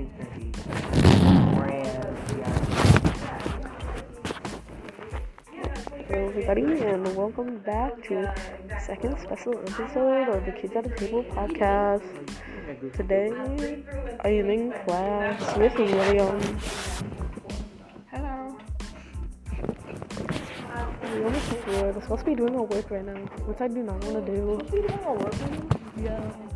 is gonna be. Hello everybody and welcome back to second special episode of the Kids at the Table podcast. Today I am in class with William. Hello. We're supposed to be doing our work right now, which I do not want to do. Yeah.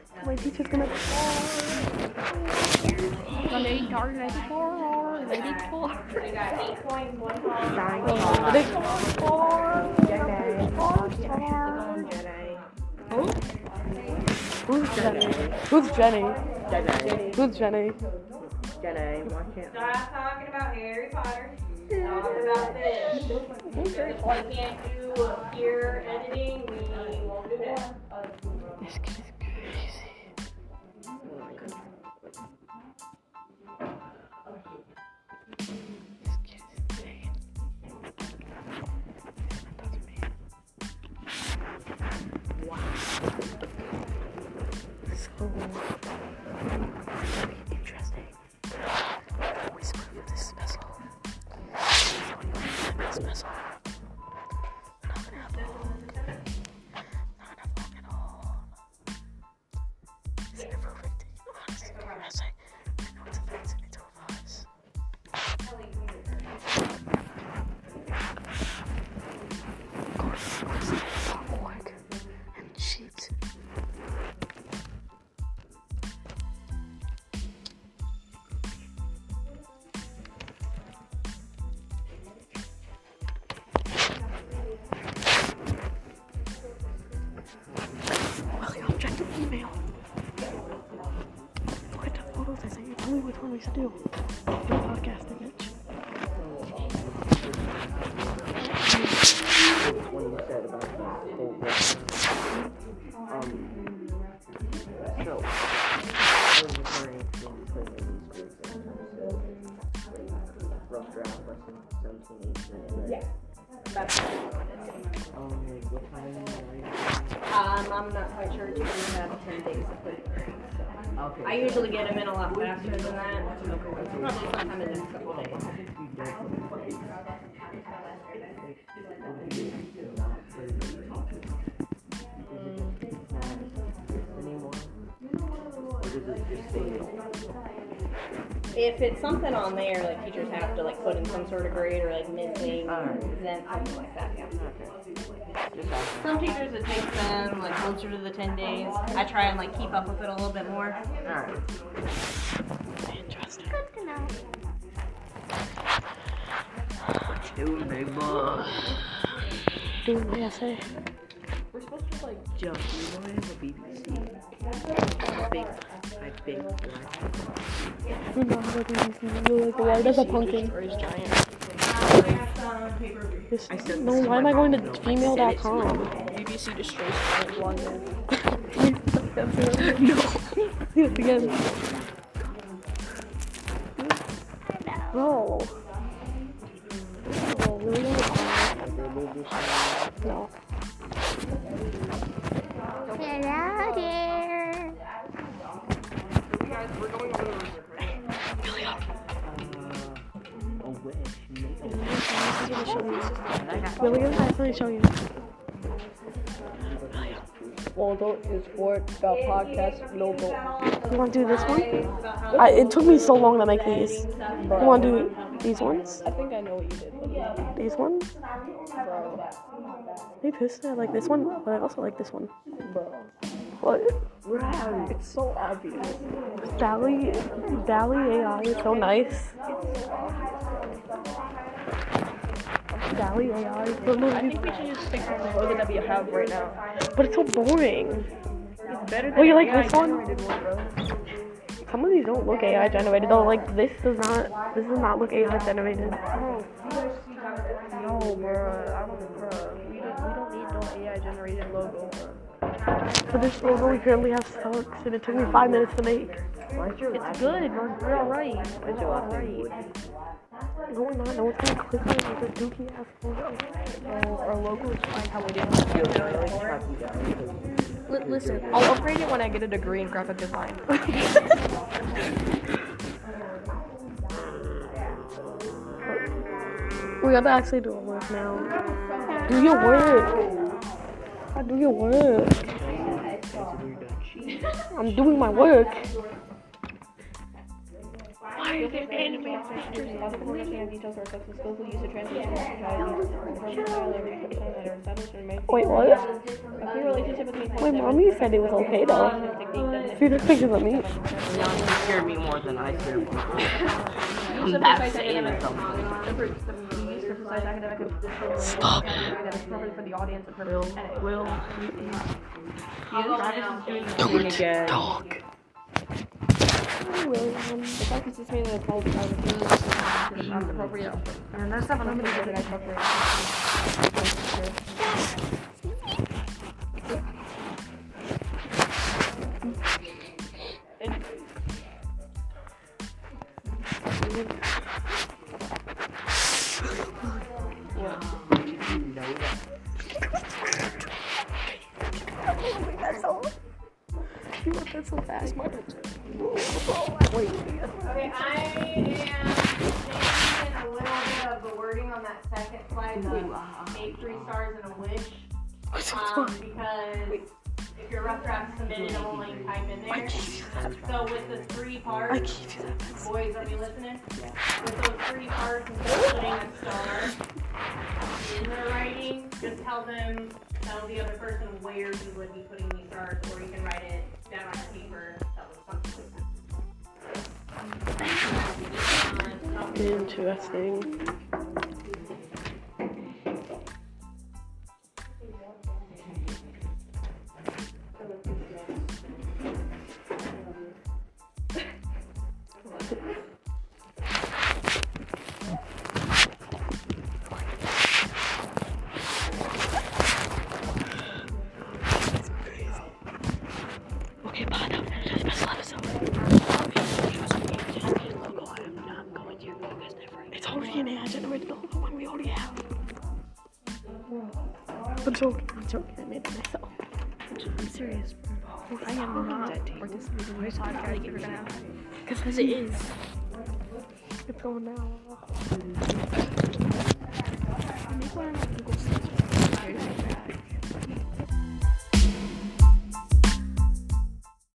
that new video. like that. I have to- I have to do my work. Otherwise, my teacher's gonna beat me. My teacher's gonna. Ready, dark, ready for, ready for. Who's Jenny? Who's Jenny? Jedi. Who's Jenny? Jedi. Watch it. Stop talking about Harry Potter. Talk about this. If we can't do peer editing, we won't do that. This kid is crazy. I you. Tell me which one we should do. You're podcasting, bitch. You said about the whole. So. I was referring to putting these groups rough draft lesson 17, 18. Yeah. That's Um, what time are you? Um, I'm not quite sure. You have 10 days to put it through. So. Okay. I usually get them in a lot faster than that. Probably sometime in the next couple days. If it's something on there, like teachers have to like put in some sort of grade or like missing, Alright. then something like that. Yeah. Some teachers it takes them like closer to the 10 days. I try and like keep up with it a little bit more. Alright. Interesting. Doing big boy. Doing my essay. We're supposed to like jump. You know, I have a BBC. Big, my big black. You're like, why does a pumpkin? No, why am I going to gmail.com? BBC destroys giant no. Again. No. No. Hello Uh, a wish. Make a William, I actually show you. Waldo is for. About podcast. No vote. You want to do this one? I, it took me so long to make these. You want to do these ones? I think I know what you did. These ones? bro, Maybe personally I like this one, but I also like this one. bro. What? Wow, it's so obvious. DALL-E, DALL-E AI is so nice. DALL-E AI is so nice. I think we should just stick with the logo that we have right now. But it's so boring. It's better than Oh, you like AI this one? Some of these don't look AI generated though. Like this does not. This does not look AI generated. No, bruh. I don't, bruh. We don't, we don't need no AI generated logo, bruh. For this logo, we currently have sucks, and it took me five minutes to make. It's good. name? We're, we're alright. Why's We're your last name alright. Woody? No, we're not. No one's gonna click on it with a dookie ass logo. No, our logo is fine how it is. Yo, can I like track you down? Because Li- listen, I'll upgrade it when I get a degree in graphic design. We gotta actually do our work now. Do your work. I do your work. basically you're done cheating. I'm doing my work. Why are there animated pictures? Logical understanding details or successful skillful use of Wait, what? A clear relationship between My mommy said it was okay though. See the pictures of me. Leon, you scare me more than I scare people. Use I'm that precise sane or academic. something. Stop. That is appropriate for the audience and purpose. Edit. Will, Travis is doing the thing again. dog. William. The fact is this made it called I was doing appropriate. And there's seven that I so. You wrote that so fast, Mark. Wait. Okay, I am changing a little bit of the wording on that second slide, the eight three stars and a wish. Um, because if your rough draft submitted, let you type in there. So with the three parts, boys, are we listening? With those three parts, instead of putting a star in their writing, just tell them, tell the other person where you would be putting stars, or you can write it down on paper, that was something. Interesting. I'm joking. I'm joking. I made it myself. I'm serious, bro. I am not participating in this podcast if you're Because as it is. It's going now. Make one on Google.